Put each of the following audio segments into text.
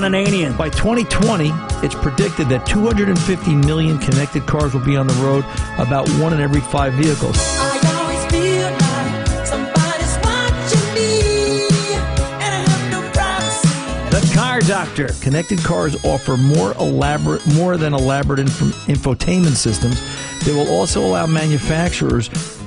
Ananian. By 2020, it's predicted that 250 million connected cars will be on the road, about one in every five vehicles. The Car Doctor. Connected cars offer more elaborate, more than elaborate inf- infotainment systems. They will also allow manufacturers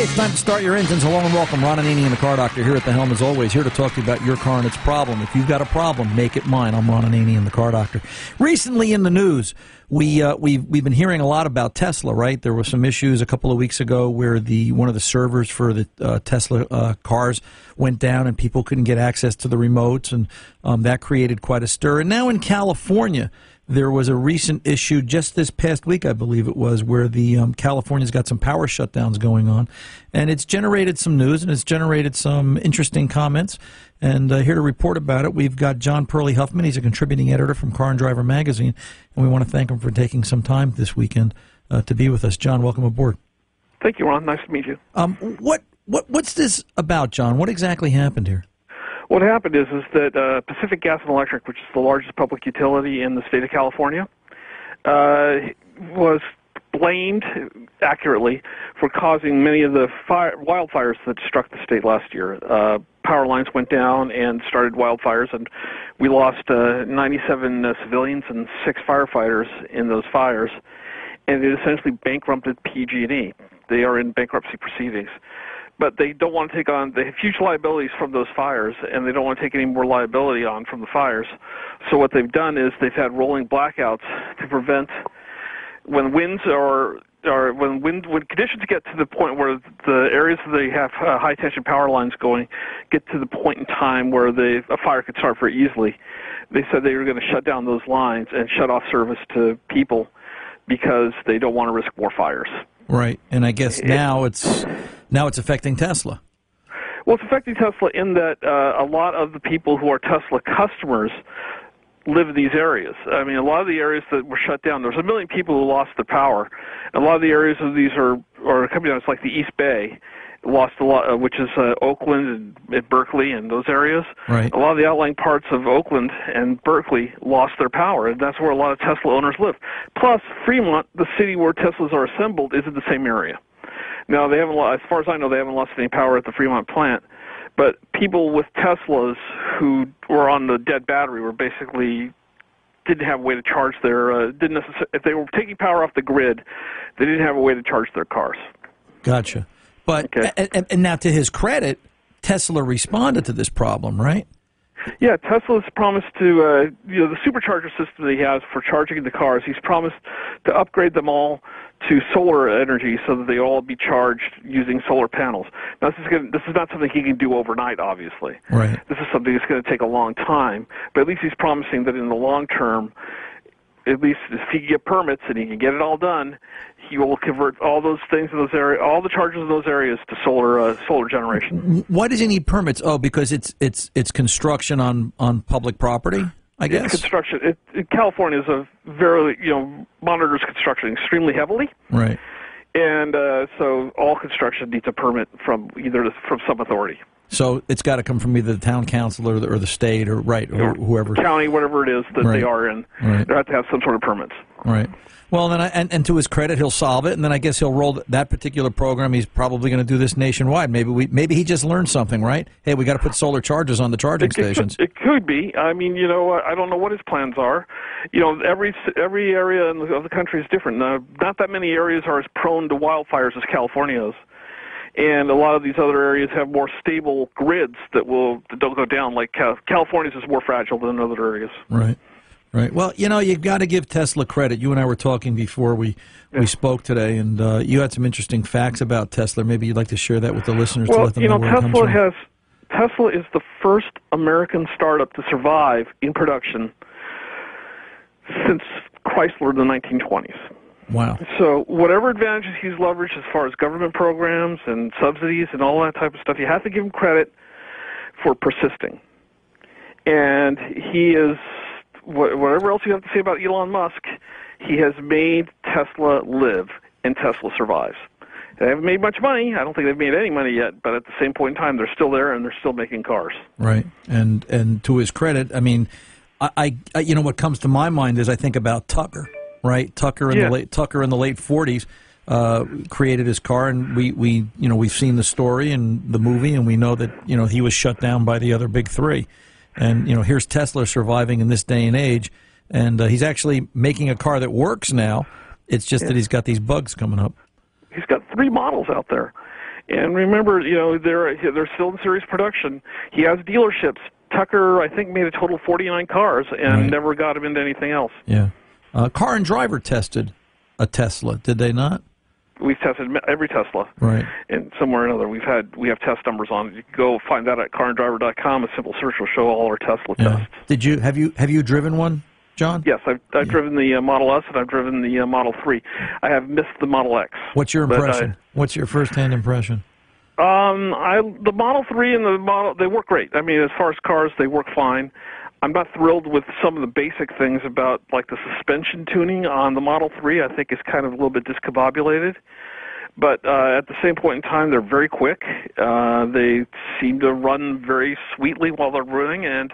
Hey, it's time to start your engines. Hello and welcome. Ron Ananian and the Car Doctor here at the helm as always, here to talk to you about your car and its problem. If you've got a problem, make it mine. I'm Ron Anini Ananian, the Car Doctor. Recently in the news, we uh, we've we've been hearing a lot about Tesla, right? There were some issues a couple of weeks ago where the one of the servers for the uh, Tesla uh, cars went down and people couldn't get access to the remotes, and um, that created quite a stir. And now in California, there was a recent issue just this past week, I believe it was, where the um, California's got some power shutdowns going on, and it's generated some news and it's generated some interesting comments. And uh, here to report about it, we've got John Pearley Huffman. He's a contributing editor from Car and Driver magazine, and we want to thank him for taking some time this weekend uh, to be with us. John, welcome aboard. Thank you, Ron. Nice to meet you. Um, what what what's this about, John? What exactly happened here? What happened is is that uh, Pacific Gas and Electric, which is the largest public utility in the state of California, uh, was blamed accurately for causing many of the fire, wildfires that struck the state last year. Uh, power lines went down and started wildfires, and we lost uh, 97 uh, civilians and six firefighters in those fires, and it essentially bankrupted PG&E. They are in bankruptcy proceedings but they don't want to take on the huge liabilities from those fires, and they don't want to take any more liability on from the fires. So what they've done is they've had rolling blackouts to prevent when winds are or when wind when conditions get to the point where the areas that they have uh, high tension power lines going get to the point in time where the a fire could start very easily. They said they were going to shut down those lines and shut off service to people because they don't want to risk more fires. Right, and I guess now it's now it's affecting Tesla. Well, it's affecting Tesla in that uh, a lot of the people who are Tesla customers live in these areas. I mean, a lot of the areas that were shut down, there's a million people who lost their power. And a lot of the areas of these are are coming down. It's like the East Bay lost a lot, uh, which is uh, Oakland and, and Berkeley and those areas. Right. A lot of the outlying parts of Oakland and Berkeley lost their power, and that's where a lot of Tesla owners live. Plus, Fremont, the city where Teslas are assembled, is in the same area. Now, they haven't, as far as I know, they haven't lost any power at the Fremont plant. But people with Teslas who were on the dead battery were basically didn't have a way to charge their uh, didn't necessarily if they were taking power off the grid, they didn't have a way to charge their cars. Gotcha. But Okay. and, and now, to his credit, Tesla responded to this problem, right? Yeah, Tesla's promised to, uh, you know, the supercharger system that he has for charging the cars. He's promised to upgrade them all to solar energy so that they all be charged using solar panels. Now, this is gonna, this is not something he can do overnight, obviously. Right. This is something that's going to take a long time. But at least he's promising that in the long term, at least if he can get permits and he can get it all done, he will convert all those things in those areas, all the charges in those areas to solar uh, solar generation. Why does he need permits? Oh, because it's it's it's construction on on public property. I It's guess. construction. It, it, California is a very you know monitors construction extremely heavily, Right. and uh, so all construction needs a permit from either from some authority, So it's got to come from either the town council or the, or the state or right or whoever. county, whatever it is that Right. they are in. Right. They have to have some sort of permits. Right. Well, then, I, and, and to his credit, he'll solve it, and then I guess he'll roll that particular program. He's probably going to do this nationwide. Maybe we, maybe he just learned something, right? Hey, we got to put solar charges on the charging It could- stations. It could be. I mean, you know, I don't know what his plans are. You know, every every area of the country is different. Uh, not that many areas are as prone to wildfires as California is, and a lot of these other areas have more stable grids that will that don't go down. Like Cal- California's is more fragile than other areas. Right. Right. Well, you know, you've got to give Tesla credit. You and I were talking before we we spoke today, and uh, you had some interesting facts about Tesla. Maybe you'd like to share that with the listeners to Well, let them you know, where it comes Tesla from. has Tesla is the first American startup to survive in production since Chrysler in the 1920s. Wow. So whatever advantages he's leveraged as far as government programs and subsidies and all that type of stuff, you have to give him credit for persisting. And he is whatever else you have to say about Elon Musk, he has made Tesla live, and Tesla survives. They haven't made much money. I don't think they've made any money yet, but at the same point in time, they're still there and they're still making cars. Right, and and to his credit, I mean, I, I you know what comes to my mind is I think about Tucker, right? Tucker in yeah. the late Tucker in the late forties. Uh, created his car, and we, we you know we've seen the story and the movie, and we know that you know he was shut down by the other big three, and you know here's Tesla surviving in this day and age, and uh, he's actually making a car that works now. It's just yeah. that he's got these bugs coming up he's got three models out there. And remember, you know, they're they're still in series production. He has dealerships. Tucker, I think, made a total of 49 cars and right. never got him into anything else. Yeah. Uh, car and Driver tested a Tesla, did they not? We've tested every Tesla, right? And somewhere or another, we've had we have test numbers on it. You can go find that at caranddriver.com. A simple search will show all our Tesla yeah. tests. Did you have you have you driven one? John? Yes, I've, I've yeah. driven the uh, Model S and I've driven the uh, Model 3. I have missed the Model X. What's your impression? I, What's your first-hand impression? Um, I the Model 3 and the Model they work great. I mean, as far as cars, they work fine. I'm not thrilled with some of the basic things about like the suspension tuning on the Model 3. I think is kind of a little bit discombobulated. But uh, at the same point in time, they're very quick. Uh, they seem to run very sweetly while they're running, and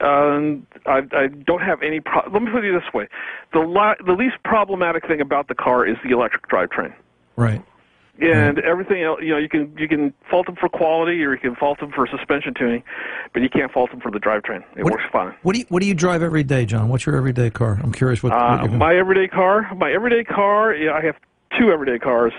um, I, I don't have any. Pro- Let me put it this way: the la- the least problematic thing about the car is the electric drivetrain. Right. And everything else, you know, you can you can fault them for quality or you can fault them for suspension tuning, but you can't fault them for the drivetrain. It what, works fine. What do you What do you drive every day, John? What's your everyday car? I'm curious what. Uh, what my everyday car, my everyday car. Yeah, I have two everyday cars.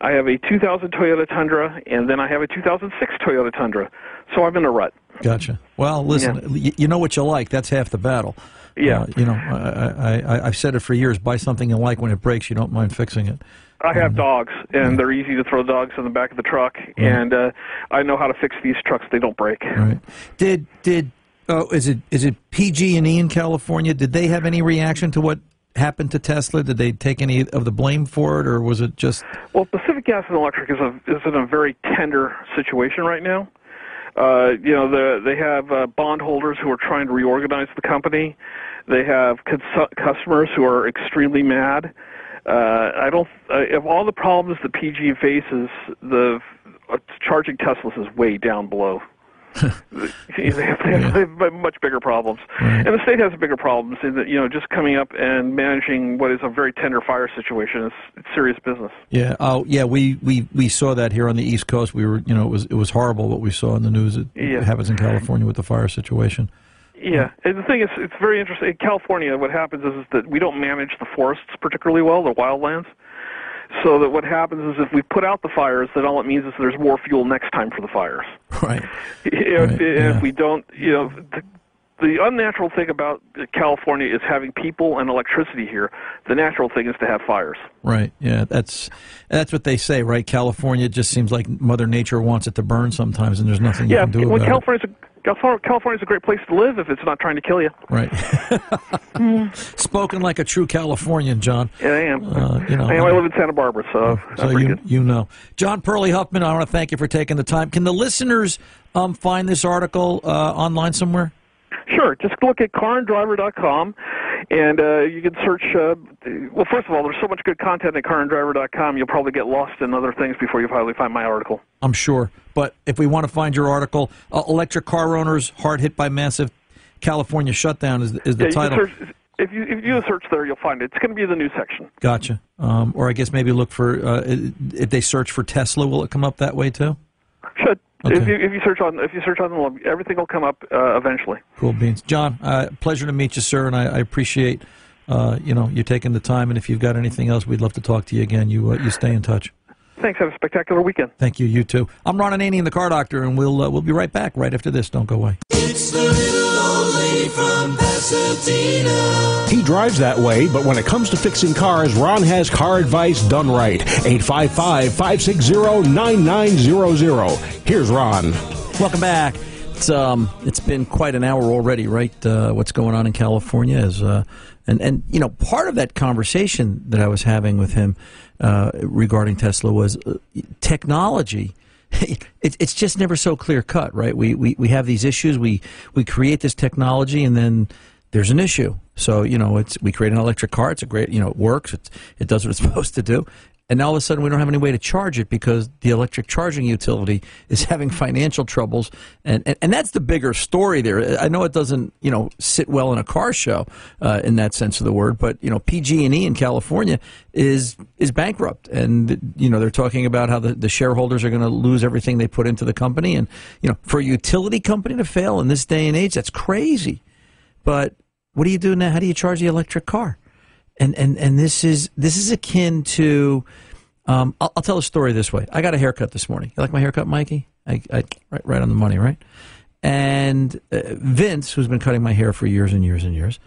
I have a 2000 Toyota Tundra, and then I have a 2006 Toyota Tundra. So I'm in a rut. Gotcha. Well, listen, yeah. you know what you like. That's half the battle. Yeah. Uh, you know, I, I, I've said it for years. Buy something you like. When it breaks, you don't mind fixing it. I have dogs, and they're easy to throw dogs in the back of the truck, and uh, I know how to fix these trucks. They don't break. Right. Did did oh is it is it PG and E in California? Did they have any reaction to what happened to Tesla? Did they take any of the blame for it, or was it just? Well, Pacific Gas and Electric is a is in a very tender situation right now. Uh, you know, the, they have uh, bondholders who are trying to reorganize the company. They have cons- customers who are extremely mad. Uh, I don't. Uh, of all the problems that PG faces, the uh, charging Teslas is way down below they, have, they have much bigger problems, right. and the state has bigger problems in that you know just coming up and managing what is a very tender fire situation is it's serious business. Yeah. Oh, yeah. We, we we saw that here on the East Coast. We were you know it was it was horrible what we saw in the news. It, yeah. happens in California with the fire situation. Yeah, and the thing is, it's very interesting. In California, what happens is, is that we don't manage the forests particularly well, the wildlands. So that what happens is if we put out the fires, then all it means is there's more fuel next time for the fires. Right. If, right. if yeah. we don't, you know, the, the unnatural thing about California is having people and electricity here. The natural thing is to have fires. Right. Yeah. That's that's what they say, right? California just seems like Mother Nature wants it to burn sometimes, and there's nothing yeah, you can do about California's it. A, California's a great place to live if it's not trying to kill you. Right. Spoken like a true Californian, John. Yeah, I am. Uh, you know, I, am, I live in Santa Barbara, so so you you know, John Pearley Huffman. I want to thank you for taking the time. Can the listeners um, find this article uh, online somewhere? Sure. Just look at caranddriver.com and uh, you can search. Uh, well, first of all, there's so much good content at caranddriver.com. You'll probably get lost in other things before you finally find my article. I'm sure. But if we want to find your article, uh, "Electric Car Owners Hard Hit by Massive California Shutdown" is, is the yeah, title. If you if you do a search there, you'll find it. It's going to be the news section. Gotcha. Um, or I guess maybe look for uh, if they search for Tesla, will it come up that way too? Should. Okay. If you if you search on if you search on everything will come up uh, eventually. Cool beans, John. Uh, pleasure to meet you, sir, and I, I appreciate uh, you know you taking the time. And if you've got anything else, we'd love to talk to you again. You uh, you stay in touch. Thanks. Have a spectacular weekend. Thank you. You too. I'm Ron Ananian, the car doctor, and we'll uh, we'll be right back right after this. Don't go away. It's the little old lady from Pasadena. He drives that way, but when it comes to fixing cars, Ron has car advice done right. 855 560 9900. Here's Ron. Welcome back. It's um, it's been quite an hour already, right? Uh, what's going on in California is, uh, and and you know, part of that conversation that I was having with him uh, regarding Tesla was uh, technology. It, it's just never so clear cut, right? We, we we have these issues. We we create this technology, and then there's an issue. So you know, it's we create an electric car. It's a great, you know, it works. It it does what it's supposed to do and now all of a sudden we don't have any way to charge it because the electric charging utility is having financial troubles. And, and, and that's the bigger story there. I know it doesn't you know sit well in a car show uh, in that sense of the word but you know pg&e in california is is bankrupt. And you know they're talking about how the, the shareholders are going to lose everything they put into the company. And you know for a utility company to fail in this day and age that's crazy. But what do you do now? How do you charge the electric car and and and this is this is akin to. Um, I'll, I'll, tell a story this way. I got a haircut this morning. You like my haircut, Mikey? I, I right, right on the money, right? And uh, Vince, who's been cutting my hair for years and years and years,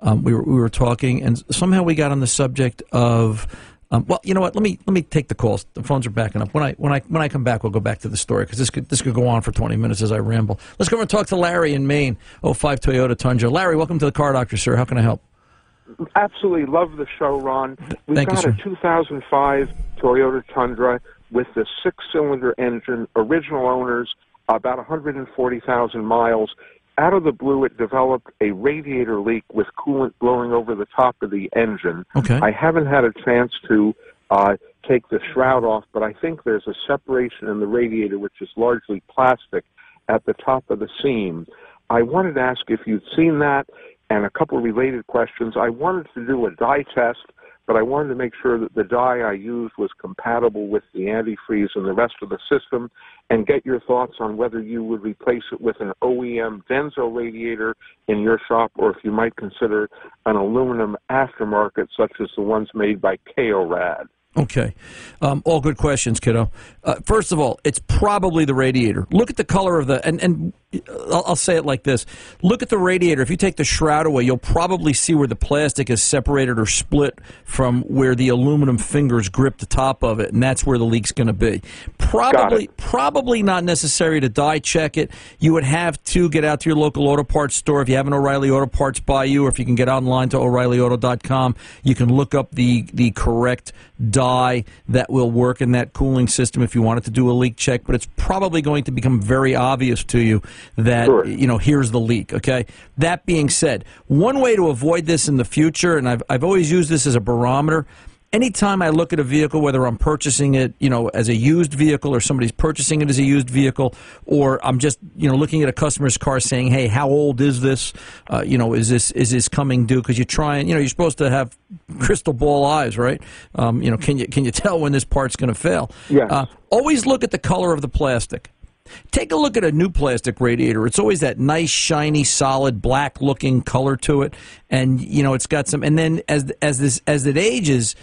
um, we were we were talking, and somehow we got on the subject of. Um, well, you know what? Let me let me take the calls. The phones are backing up. When I when I when I come back, we'll go back to the story because this could this could go on for twenty minutes as I ramble. Let's go and talk to Larry in Maine. 05 Toyota Tundra. Larry, welcome to the Car Doctor, sir. How can I help? Absolutely love the show, Ron. We've Thank got you, a 2005 Toyota Tundra with the six-cylinder engine, original owners, about 140,000 miles. Out of the blue, it developed a radiator leak with coolant blowing over the top of the engine. Okay. I haven't had a chance to uh, take the shroud off, but I think there's a separation in the radiator, which is largely plastic, at the top of the seam. I wanted to ask if you'd seen that and a couple of related questions. I wanted to do a dye test, but I wanted to make sure that the dye I used was compatible with the antifreeze and the rest of the system, and get your thoughts on whether you would replace it with an OEM Denso radiator in your shop, or if you might consider an aluminum aftermarket such as the ones made by Koyorad. Okay. Um, all good questions, kiddo. Uh, first of all, it's probably the radiator. Look at the color of the, and, and I'll, I'll, say it like this. Look at the radiator. If you take the shroud away, you'll probably see where the plastic is separated or split from where the aluminum fingers grip the top of it, and that's where the leak's going to be. Probably, probably not necessary to dye check it. You would have to get out to your local auto parts store if you have an O'Reilly Auto Parts by you, or if you can get online to O'ReillyAuto.com, you can look up the, the correct dye that will work in that cooling system if you wanted to do a leak check, but it's probably going to become very obvious to you that, sure. you know, here's the leak, okay? That being said, one way to avoid this in the future, and I've, I've always used this as a barometer, anytime I look at a vehicle, whether I'm purchasing it, you know, as a used vehicle or somebody's purchasing it as a used vehicle, or I'm just, you know, looking at a customer's car saying, hey, how old is this? Uh, you know, is this is this coming due? Because you try and, you know, you're supposed to have crystal ball eyes, right? Um, you know, can you can you tell when this part's going to fail? Yes. Uh, always look at the color of the plastic. Take a look at a new plastic radiator. It's always that nice, shiny, solid, black-looking color to it, and you know it's got some. And then as as this as it ages,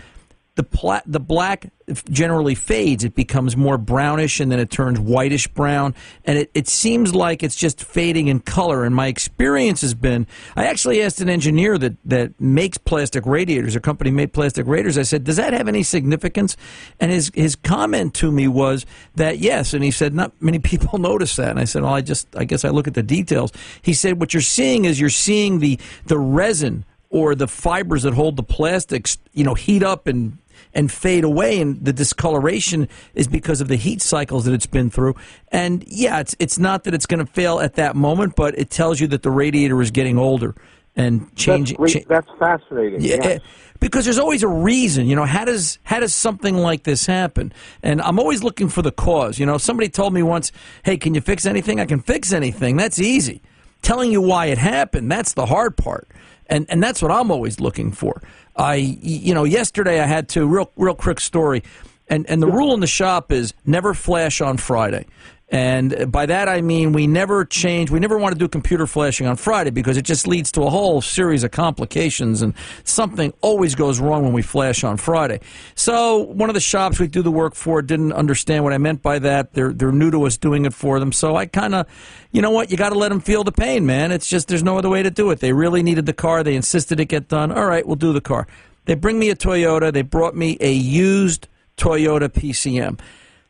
the pla- the black generally fades. It becomes more brownish and then it turns whitish brown. And it, it seems like it's just fading in color. And my experience has been I actually asked an engineer that, that makes plastic radiators, a company made plastic radiators. I said, Does that have any significance? And his, his comment to me was that yes. And he said, Not many people notice that. And I said, Well, I just, I guess I look at the details. He said, What you're seeing is you're seeing the, the resin or the fibers that hold the plastics, you know, heat up and and fade away, and the discoloration is because of the heat cycles that it's been through. And yeah, it's it's not that it's going to fail at that moment, but it tells you that the radiator is getting older and changing. That's, cha- that's fascinating. Yeah. Yes. Because there's always a reason, you know. How does how does something like this happen? And I'm always looking for the cause. You know, somebody told me once, "Hey, can you fix anything?" I can fix anything. That's easy. Telling you why it happened, that's the hard part. And and that's what I'm always looking for. I, you know, yesterday I had to real, real quick story, and and the rule in the shop is never flash on Friday. And by that I mean we never change, we never want to do computer flashing on Friday because it just leads to a whole series of complications and something always goes wrong when we flash on Friday. So one of the shops we do the work for didn't understand what I meant by that. They're they're new to us doing it for them. So I kind of, you know what, you got to let them feel the pain, man. It's just there's no other way to do it. They really needed the car. They insisted it get done. All right, we'll do the car. They bring me a Toyota. They brought me a used Toyota PCM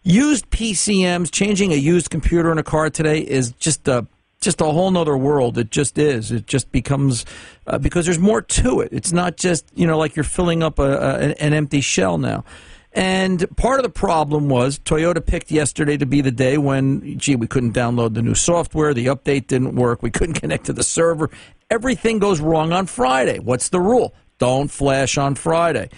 used PCMs, changing a used computer in a car today is just a just a whole nother world. It just is. It just becomes uh, because there's more to it. It's not just you know like you're filling up a, a, an empty shell now. And part of the problem was Toyota picked yesterday to be the day when, gee, we couldn't download the new software, the update didn't work, we couldn't connect to the server. Everything goes wrong on Friday. What's the rule? Don't flash on Friday.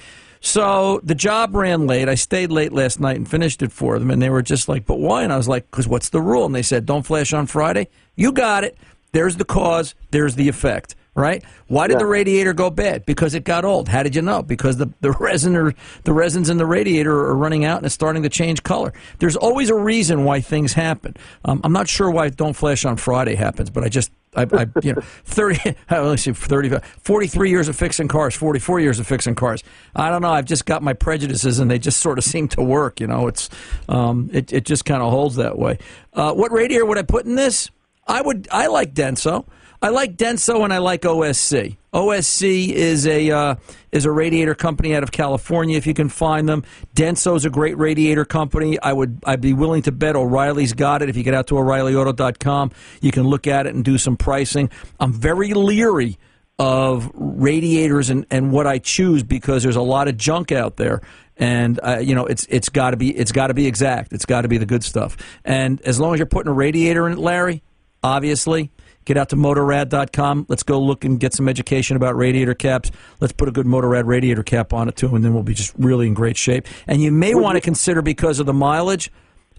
So the job ran late. I stayed late last night and finished it for them, and they were just like, "But why?" And I was like, "Because what's the rule?" And they said, "Don't flash on Friday." You got it. There's the cause. There's the effect. Right? Why did yeah. the radiator go bad? Because it got old. How did you know? Because the, the resin or the resins in the radiator are running out and it's starting to change color. There's always a reason why things happen. Um, I'm not sure why Don't Flash on Friday happens, but I just I, I, you know, 30, let's see, 30, 43 years of fixing cars, 44 years of fixing cars. I don't know. I've just got my prejudices and they just sort of seem to work. You know, it's, um, it, it just kind of holds that way. Uh, what radiator would I put in this? I would, I like Denso. I like Denso and I like OSC. OSC is a uh, is a radiator company out of California. If you can find them, Denso is a great radiator company. I would I'd be willing to bet O'Reilly's got it. If you get out to O'ReillyAuto.com, you can look at it and do some pricing. I'm very leery of radiators and, and what I choose because there's a lot of junk out there and uh, you know it's it's got to be it's got to be exact. It's got to be the good stuff. And as long as you're putting a radiator in it, Larry, obviously Get out to motorad.com. Let's go look and get some education about radiator caps. Let's put a good Motorad radiator cap on it too, and then we'll be just really in great shape. And you may want to consider because of the mileage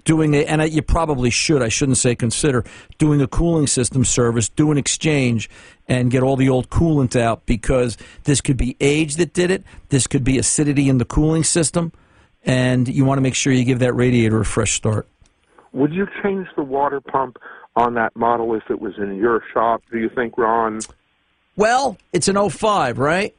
doing a, and you probably should, I shouldn't say consider, doing a cooling system service, do an exchange, and get all the old coolant out because this could be age that did it, this could be acidity in the cooling system, and you want to make sure you give that radiator a fresh start. Would you change the water pump on that model if it was in your shop, do you think, Ron? Well, it's an 05, right?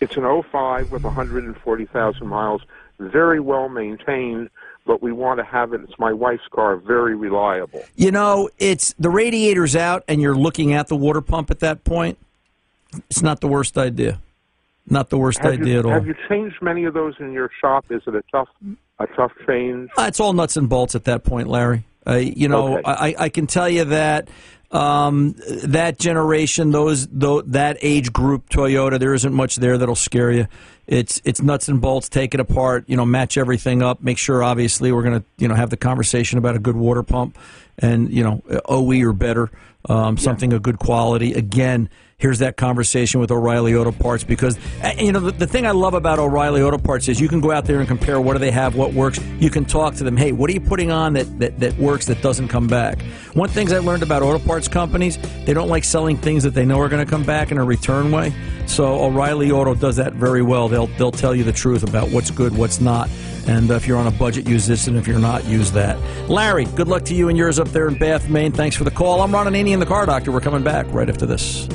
It's an 05 with 140,000 miles, very well maintained, but we want to have it. It's my wife's car, very reliable. You know, it's the radiator's out and you're looking at the water pump at that point. It's not the worst idea. Not the worst have idea you, at all. Have you changed many of those in your shop? Is it a tough a tough change? Uh, it's all nuts and bolts at that point, Larry. Uh, you know, okay. I, I can tell you that um, that generation, those, that age group Toyota, there isn't much there that'll scare you. It's it's nuts and bolts. Take it apart. You know, match everything up. Make sure, obviously, we're going to you know have the conversation about a good water pump, and you know, OE or better, um, something yeah. of good quality. Again, here's that conversation with O'Reilly Auto Parts because uh, you know the, the, thing I love about O'Reilly Auto Parts is you can go out there and compare what do they have, what works. You can talk to them. Hey, what are you putting on that that, that works that doesn't come back? One things I learned about auto parts companies, they don't like selling things that they know are going to come back in a return way. So O'Reilly Auto does that very well. They'll they'll tell you the truth about what's good, what's not. And if you're on a budget, use this, and if you're not, use that. Larry, good luck to you and yours up there in Bath, Maine. Thanks for the call. I'm Ron Ananian, the Car Doctor. We're coming back right after this.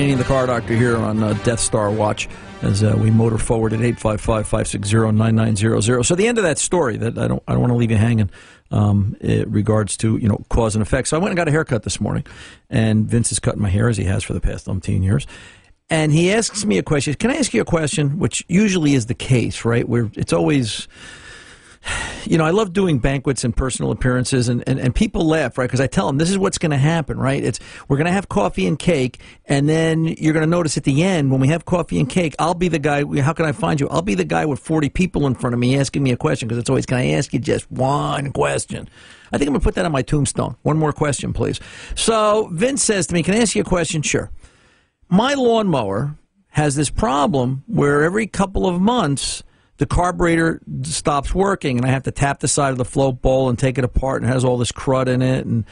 Ron the car doctor, here on uh, Death Star Watch as uh, we motor forward at 855-560-9900. So the end of that story that I don't I don't want to leave you hanging um, in regards to you know cause and effect. So I went and got a haircut this morning, and Vince is cutting my hair as he has for the past umpteen years. And he asks me a question. Can I ask you a question? Which usually is the case, right? Where it's always you know, I love doing banquets and personal appearances, and, and, and people laugh, right? Because I tell them this is what's going to happen, right? It's we're going to have coffee and cake, and then you're going to notice at the end when we have coffee and cake, I'll be the guy. How can I find you? I'll be the guy with 40 people in front of me asking me a question because it's always, can I ask you just one question? I think I'm going to put that on my tombstone. One more question, please. So Vince says to me, "Can I ask you a question?" Sure. My lawnmower has this problem where every couple of months the carburetor stops working and I have to tap the side of the float bowl and take it apart and it has all this crud in it. And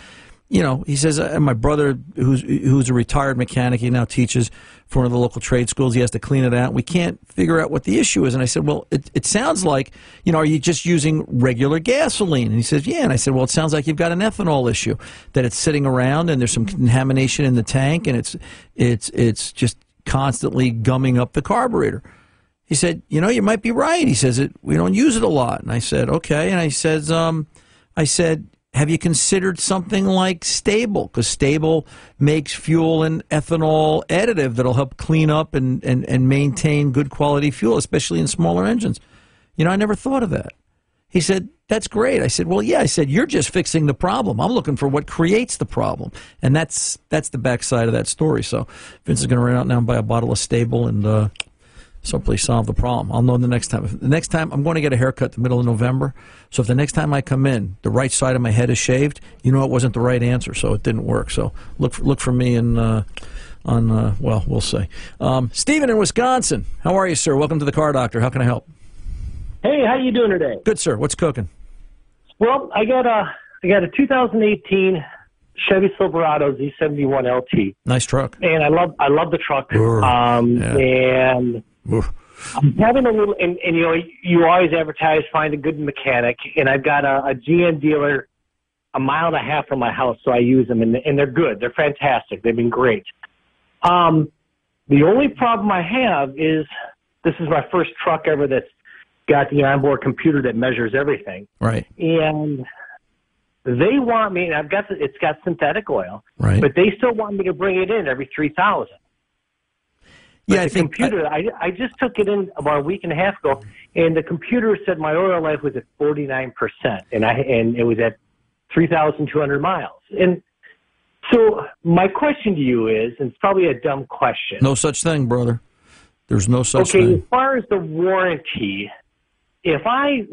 you know he says and my brother who's who's a retired mechanic he now teaches for one of the local trade schools he has to clean it out. We can't figure out what the issue is. And I said well it, it sounds like you know are you just using regular gasoline? And he says yeah. And I said well it sounds like you've got an ethanol issue that it's sitting around and there's some contamination in the tank and it's it's it's just constantly gumming up the carburetor he said, you know, you might be right. He says it. We don't use it a lot. And I said, okay. And I says, um, I said, have you considered something like Sta-Bil? Because Sta-Bil makes fuel and ethanol additive that'll help clean up and, and, and maintain good quality fuel, especially in smaller engines. You know, I never thought of that. He said, That's great. I said, Well, yeah. I said, You're just fixing the problem. I'm looking for what creates the problem. And that's that's the backside of that story. So Vince is going to run out now and buy a bottle of Sta-Bil and uh, simply solve the problem. I'll know the next time. If the next time I'm going to get a haircut the middle of November. So if the next time I come in, the right side of my head is shaved, you know it wasn't the right answer, so it didn't work. So look for, look for me in. Uh, on uh, well, we'll see. Um, Stephen in Wisconsin, how are you, sir? Welcome to the Car Doctor. How can I help? Hey, how you doing today? Good, sir. What's cooking? Well, I got a I got a 2018 Chevy Silverado Z71 LT, Nice truck. and I love I love the truck. Ooh, Um, yeah. and Oof. I'm having a little, and, and you know, you always advertise find a good mechanic, and I've got a, a GM dealer a mile and a half from my house, so I use them, and, and they're good. They're fantastic. They've been great. Um, the only problem I have is this is my first truck ever that's got the onboard computer that measures everything Right. and they want me. And I've got the, it's got synthetic oil, Right. but they still want me to bring it in every three thousand. Yeah, I the think computer. I, I just took it in about a week and a half ago, and the computer said my oil life was at forty nine percent, and I and it was at three thousand two hundred miles. And so my question to you is, and it's probably a dumb question. no such thing, brother. There's no such thing. okay, as far as the warranty, if I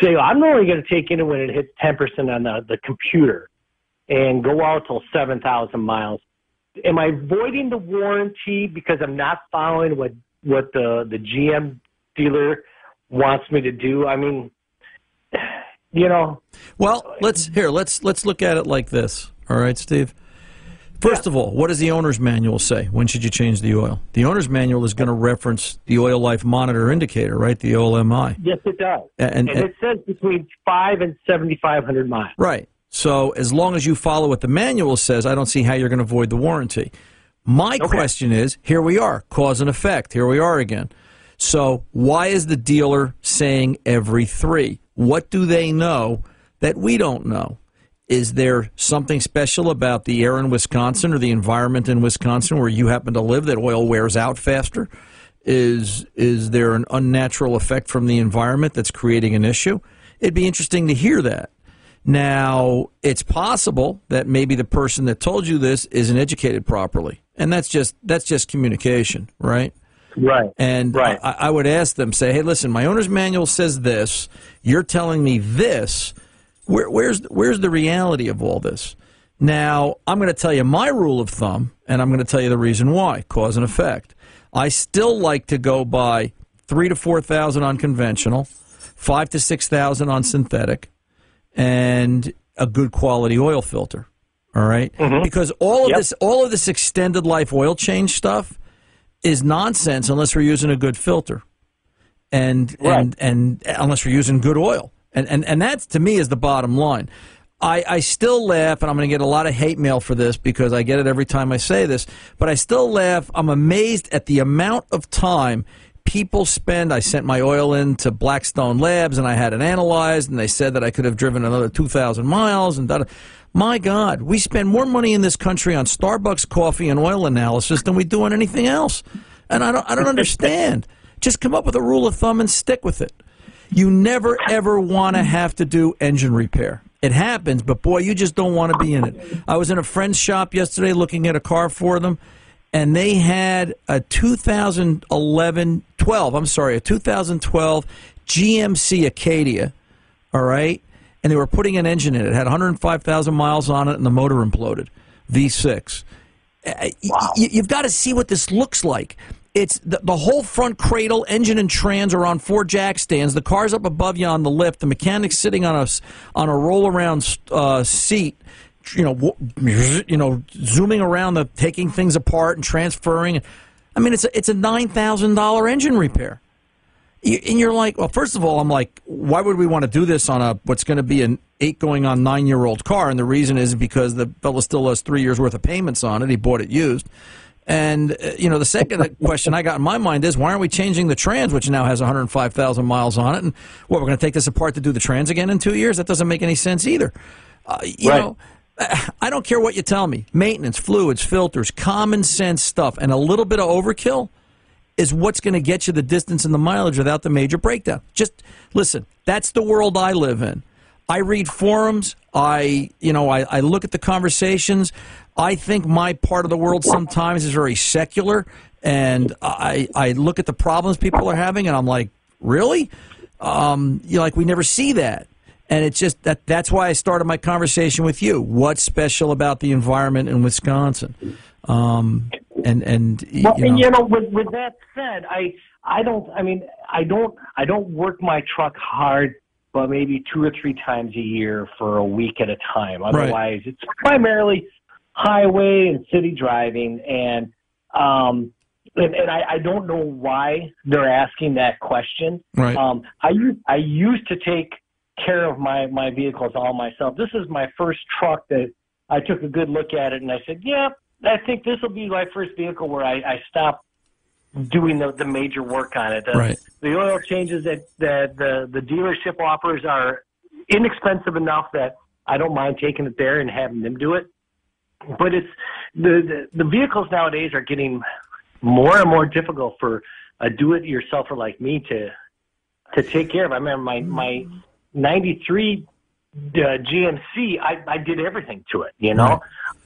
say I'm only going to take it when it hits 10% on the, the computer and go out till 7,000 miles, am I voiding the warranty because I'm not following what, what the, the GM dealer wants me to do? I mean, you know, Well, let's here. Let's let's look at it like this. All right, Steve. First of all, what does the owner's manual say? When should you change the oil? The owner's manual is going to reference the oil life monitor indicator, right? The OLMI. yes, it does. And- and it says between 5 and 7,500 miles. Right. So as long as you follow what the manual says, I don't see how you're going to void the warranty. My question is, here we are, cause and effect. Here we are again. So why is the dealer saying every three? What do they know that we don't know? Is there something special about the air in Wisconsin or the environment in Wisconsin where you happen to live that oil wears out faster? Is is there an unnatural effect from the environment that's creating an issue? It'd be interesting to hear that. Now, it's possible that maybe the person that told you this isn't educated properly, and that's just that's just communication, right? Right. And Right. I, I would ask them, say, "Hey, listen, my owner's manual says this. You're telling me this. Where, where's where's the reality of all this?" Now, I'm going to tell you my rule of thumb, and I'm going to tell you the reason why: cause and effect. I still like to go by three to four thousand on conventional, five to six thousand on synthetic, and a good quality oil filter. All right? Mm-hmm. because all of Yep. this, all of this extended life oil change stuff is nonsense unless we're using a good filter, and and and unless we're using good oil, and and and that to me is the bottom line. I, I still laugh, and I'm going to get a lot of hate mail for this because I get it every time I say this. But I still laugh. I'm amazed at the amount of time people spend. I sent my oil in to Blackstone Labs, and I had it analyzed, and they said that I could have driven another 2,000 miles. And da-da. my God, we spend more money in this country on Starbucks coffee and oil analysis than we do on anything else. And I don't, I don't understand. Just come up with a rule of thumb and stick with it. You never ever want to have to do engine repair. It happens, but boy, you just don't want to be in it. I was in a friend's shop yesterday looking at a car for them, and they had a 2011, 12, I'm sorry, a 2012 GMC Acadia, all right? And they were putting an engine in it. It had 105,000 miles on it, and the motor imploded. V6. Uh, y- you've got to see what this looks like. It's the, the whole front cradle, engine and trans are on four jack stands. The car's up above you on the lift. The mechanic's sitting on a on a roll around uh, seat. You know, you know, zooming around the taking things apart and transferring. I mean, it's a, it's a nine thousand dollar engine repair. You- And you're like, well, first of all, I'm like, why would we want to do this on a what's going to be an eight going on nine year old car? And the reason is because the fellow still has three years worth of payments on it. He bought it used, And uh, you know, the second question I got in my mind is, why aren't we changing the trans, which now has 105,000 miles on it? And what we're going to take this apart to do the trans again in two years? That doesn't make any sense either. Uh, you Right. know, I don't care what you tell me. Maintenance, fluids, filters, common sense stuff, and a little bit of overkill is what's going to get you the distance and the mileage without the major breakdown. Just listen, that's the world I live in. I read forums. I, you know, I, I look at the conversations. I think my part of the world sometimes is very secular, and I, I look at the problems people are having, and I'm like, really? Um, you know, like we never see that. And it's just that that's why I started my conversation with you. What's special about the environment in Wisconsin? Um, and and Well, you and know, you know, with with that said, I I don't. I mean, I don't. I don't work my truck hard, but maybe two or three times a year for a week at a time. Otherwise, it's primarily highway and city driving, and um, and, and I, I don't know why they're asking that question. Right. Um, I used I used to take care of my my vehicles all myself. This is my first truck that I took a good look at it and I said, yeah, I think this will be my first vehicle where I, I stop doing the, the major work on it. The, Right. the oil changes that, that the, the dealership offers are inexpensive enough that I don't mind taking it there and having them do it. But it's the, the, the vehicles nowadays are getting more and more difficult for a do-it-yourselfer like me to to take care of. I remember my my mm. '93 uh, GMC. I I did everything to it. You know, Right.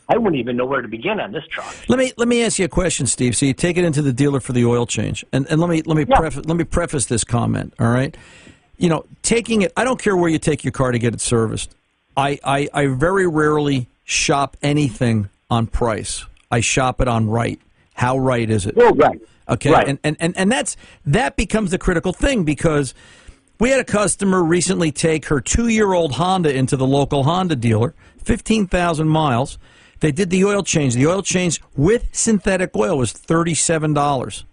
I wouldn't even know where to begin on this truck. Let me let me ask you a question, Steve. So you take it into the dealer for the oil change, and and let me let me Yeah. preface let me preface this comment. All right, you know, taking it. I don't care where you take your car to get it serviced. I I, I very rarely shop anything on price. I shop it on right. How right is it? Oh, right. Okay, Right. and, and and and that's that becomes the critical thing because we had a customer recently take her two-year-old Honda into the local Honda dealer, fifteen thousand miles. They did the oil change. The oil change with synthetic oil was thirty-seven dollars.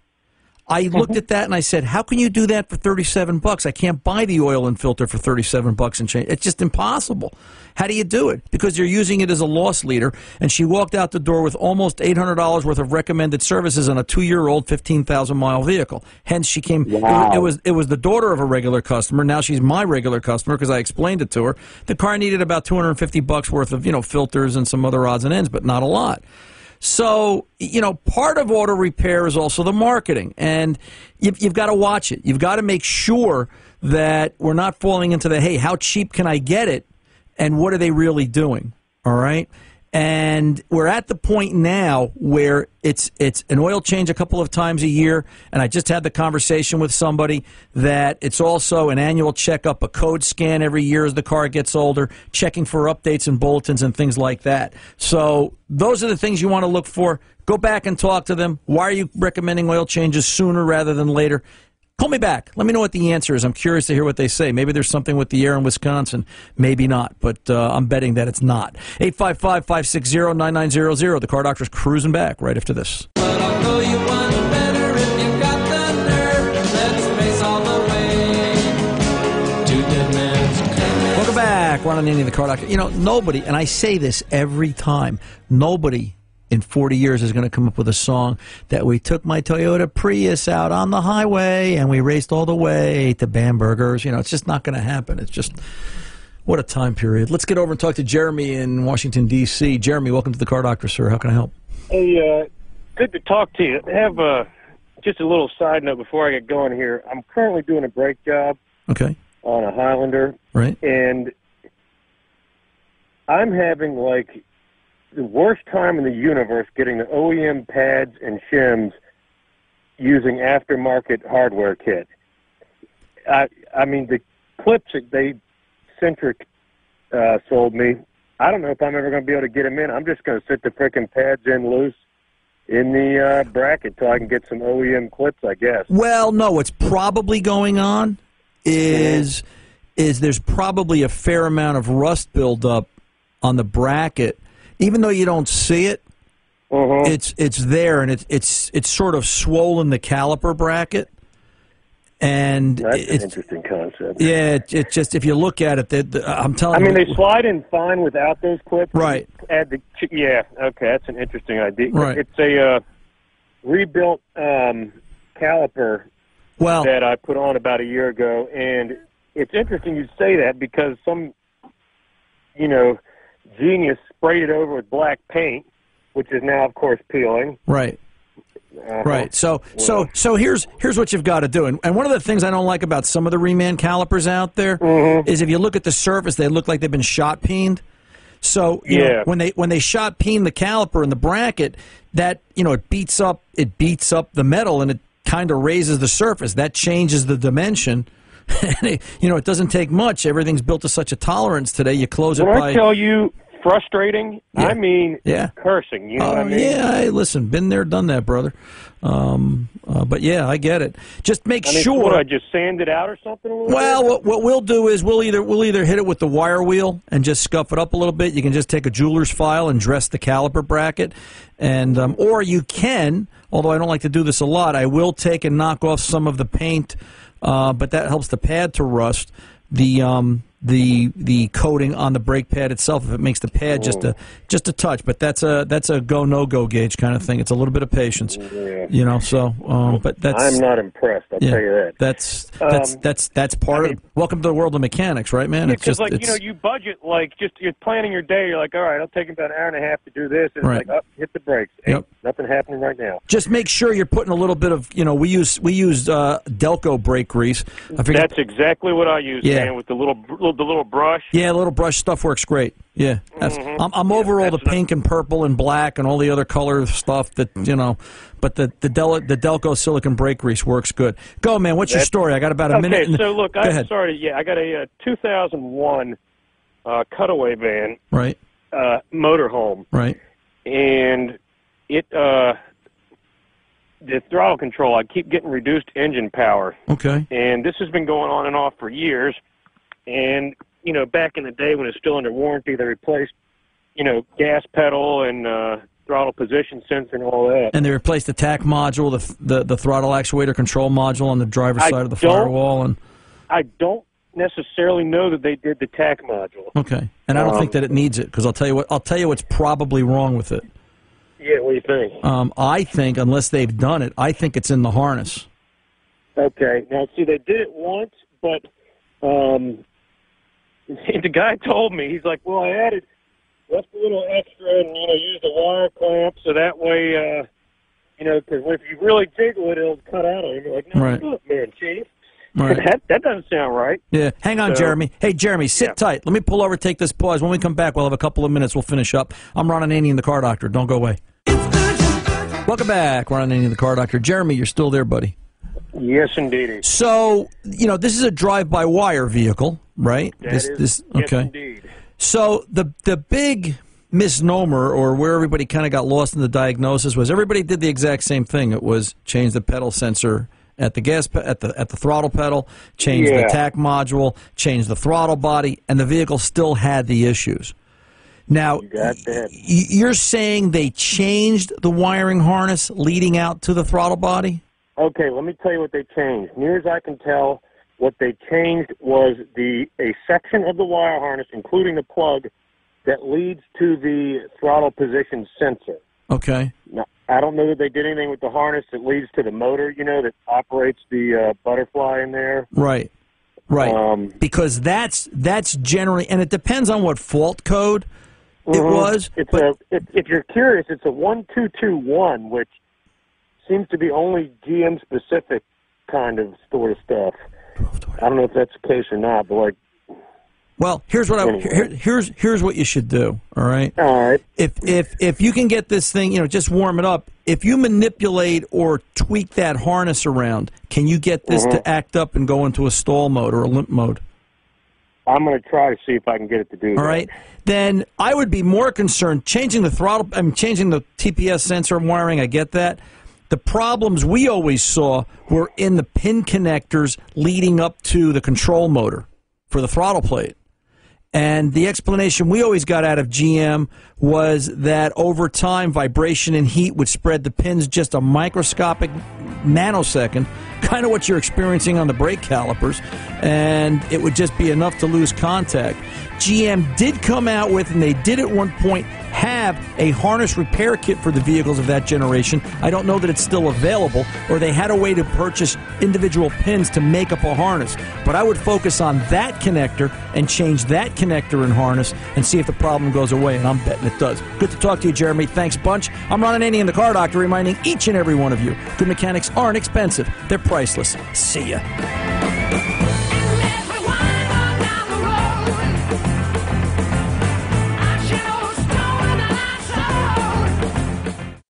I looked at that and I said, "How can you do that for thirty-seven bucks? I can't buy the oil and filter for thirty-seven bucks and change. It's just impossible. How do you do it? Because you're using it as a loss leader." And she walked out the door with almost eight hundred dollars worth of recommended services on a two-year-old, fifteen thousand mile vehicle. Hence, she came. it was- it was it was the daughter of a regular customer. Now she's my regular customer because I explained it to her. The car needed about two hundred and fifty bucks worth of you know filters and some other odds and ends, but not a lot. So, you know, part of auto repair is also the marketing, and you've, you've got to watch it. You've got to make sure that we're not falling into the hey, how cheap can I get it, and what are they really doing? All right. And we're at the point now where it's it's an oil change a couple of times a year, and I just had the conversation with somebody that it's also an annual checkup, a code scan every year as the car gets older, checking for updates and bulletins and things like that. So those are the things you want to look for. Go back and talk to them. Why are you recommending oil changes sooner rather than later? Call me back. Let me know what the answer is. I'm curious to hear what they say. Maybe there's something with the air in Wisconsin. Maybe not, but uh, I'm betting that it's not. 855 560 9900. The car doctor's cruising back right after this. But I'll know you one better if you got the nerve. Let's face all the way to Dead Man's Curve. Welcome back. Ron Ananian, the car doctor. You know, nobody, and I say this every time, nobody in 40 years is going to come up with a song that we took my Toyota Prius out on the highway and we raced all the way to Bambergers. You know, it's just not going to happen. It's just, what a time period. Let's get over and talk to Jeremy in Washington, D.C. Jeremy, welcome to the car doctor, sir. How can I help? Hey, uh, good to talk to you. I have uh, just a little side note before I get going here. I'm currently doing a brake job Okay. on a Highlander, Right. and I'm having like the worst time in the universe getting the OEM pads and shims using aftermarket hardware kit. I I mean the clips that they centric uh, sold me. I don't know if I'm ever going to be able to get them in. I'm just going to sit the frickin' pads in loose in the uh, bracket till I can get some OEM clips, I guess. Well, no, what's probably going on is is there's probably a fair amount of rust buildup on the bracket, even though you don't see it. Uh-huh. It's it's there, and it's it's it's sort of swollen the caliper bracket, and That's an it's interesting concept. yeah, it's it just if you look at it, the, I'm telling I mean, you, they slide in fine without those clips. Right. Add the yeah. Okay, that's an interesting idea. Right. It's a uh, rebuilt um, caliper Well, that I put on about a year ago, and it's interesting you say that because some, you know, genius sprayed it over with black paint, which is now, of course, peeling. right. Uh-huh. Right. So so so here's here's what you've got to do. And, and one of the things I don't like about some of the reman calipers out there is Mm-hmm. if you look at the surface, they look like they've been shot peened. So you know, Yeah. when they when they shot peen the caliper and the bracket, that you know it beats up it beats up the metal and it kind of raises the surface. That changes the dimension. It- you know, it doesn't take much. Everything's built to such a tolerance today. You close it When by I tell you frustrating, Yeah. I mean Yeah. cursing. You know Oh what I mean? yeah, I, listen, been there, done that, brother. Um, uh, but yeah, I get it. Just make I mean, sure. what, I just sand it out or something. A little well, what, what we'll do is we'll either we'll either hit it with the wire wheel and just scuff it up a little bit. You can just take a jeweler's file and dress the caliper bracket, and um, or you can. Although I don't like to do this a lot, I will take and knock off some of the paint, uh, but that helps the pad to rust. The um, the the coating on the brake pad itself if it makes the pad just a just a touch, but that's a that's a go no go gauge kind of thing. It's a little bit of patience, you know. So, um, but that's I'm not impressed. I'll yeah, tell you that. That's that's Um, that's that's part of. Welcome to the world of mechanics, right, man? It's just like it's, you know, you budget like just you're planning your day. You're like, all right, I'll take about an hour and a half to do this, and Right. like, up, hit the brakes. Ain't Yep. nothing happening right now. just make sure you're putting a little bit of you know we use we use uh, Delco brake grease. I. That's exactly what I use, Yeah. man, with the little, little the little brush. yeah, a little brush stuff works great. Yeah, that's, Mm-hmm. I'm, I'm over all the that's pink and purple and black and all the other color stuff that you know, but the the, Del, the Delco silicon brake grease works good. Go, man. What's your story? I got about a minute. Okay, so look, I'm ahead. sorry. Yeah, I got a, uh 2001 uh, cutaway van, Right, uh, motorhome, right. and it uh, the throttle control. I keep getting reduced engine power, Okay. and this has been going on and off for years. And you know, back in the day when it's still under warranty, they replaced you know gas pedal and uh, throttle position sensor and all that. And they replaced the TAC module, the the, the throttle actuator control module on the driver's I side of the firewall, and I don't necessarily know that they did the TAC module. Okay, and I don't Um, think that it needs it because I'll tell you what I'll tell you what's probably wrong with it. Yeah, what do you think? Um, I think unless they've done it, I think it's in the harness. Okay. Now, see, they did it once, but um, the guy told me he's like, "Well, I added left a little extra, and you know, used a wire clamp so that way, uh, you know, because if you really jiggle it, it'll cut out on you." You're like, "No, Right. look, man, chief, Right. that that doesn't sound right." Yeah, hang on, So- Jeremy. Hey, Jeremy, sit Yeah. tight. Let me pull over, take this pause. When we come back, we'll have a couple of minutes. We'll finish up. I'm Ron Ananian, the car doctor. Don't go away. Welcome back, Ron Ananian, the car doctor. Jeremy, you're still there, buddy. Yes, indeed. So, you know, this is a drive-by-wire vehicle, right? That this, is- this, yes, okay. indeed. So the the big misnomer, or where everybody kind of got lost in the diagnosis, was everybody did the exact same thing. It was change the pedal sensor at the gas pe- at the at the throttle pedal, change the Yeah. TAC module, change the throttle body, and the vehicle still had the issues. Now, got that. y- you're saying they changed the wiring harness leading out to the throttle body? Okay, let me tell you what they changed. Near as I can tell, what they changed was the a section of the wire harness, including the plug, that leads to the throttle position sensor. Okay. Now, I don't know that they did anything with the harness that leads to the motor, you know, that operates the uh, butterfly in there. Right. Right. Um, because that's that's generally and it depends on what fault code it Mhm. was. It's but a. If, if you're curious, it's a one two two one, which seems to be only GM specific kind of sort of stuff. I don't know if that's the case or not, but like, well, here's what I Anyway. here, here's here's what you should do. All right. all right, If if if you can get this thing, you know, just warm it up. If you manipulate or tweak that harness around, can you get this Mm-hmm. to act up and go into a stall mode or a limp mode? I'm going to try to see if I can get it to do that. All right. Then I would be more concerned changing the throttle. I mean, changing the TPS sensor wiring. I get that. The problems we always saw were in the pin connectors leading up to the control motor for the throttle plate. And the explanation we always got out of GM was that over time, vibration and heat would spread the pins just a microscopic nanosecond, kind of what you're experiencing on the brake calipers, and it would just be enough to lose contact. GM did come out with, and they did at one point have a harness repair kit for the vehicles of that generation. I don't know that it's still available, or they had a way to purchase individual pins to make up a harness. But I would focus on that connector and change that connector and harness and see if the problem goes away, and I'm betting it does. Good to talk to you, Jeremy. Thanks, bunch. I'm Ron Ananian, the car doctor, reminding each and every one of you good mechanics aren't expensive, they're priceless. See ya.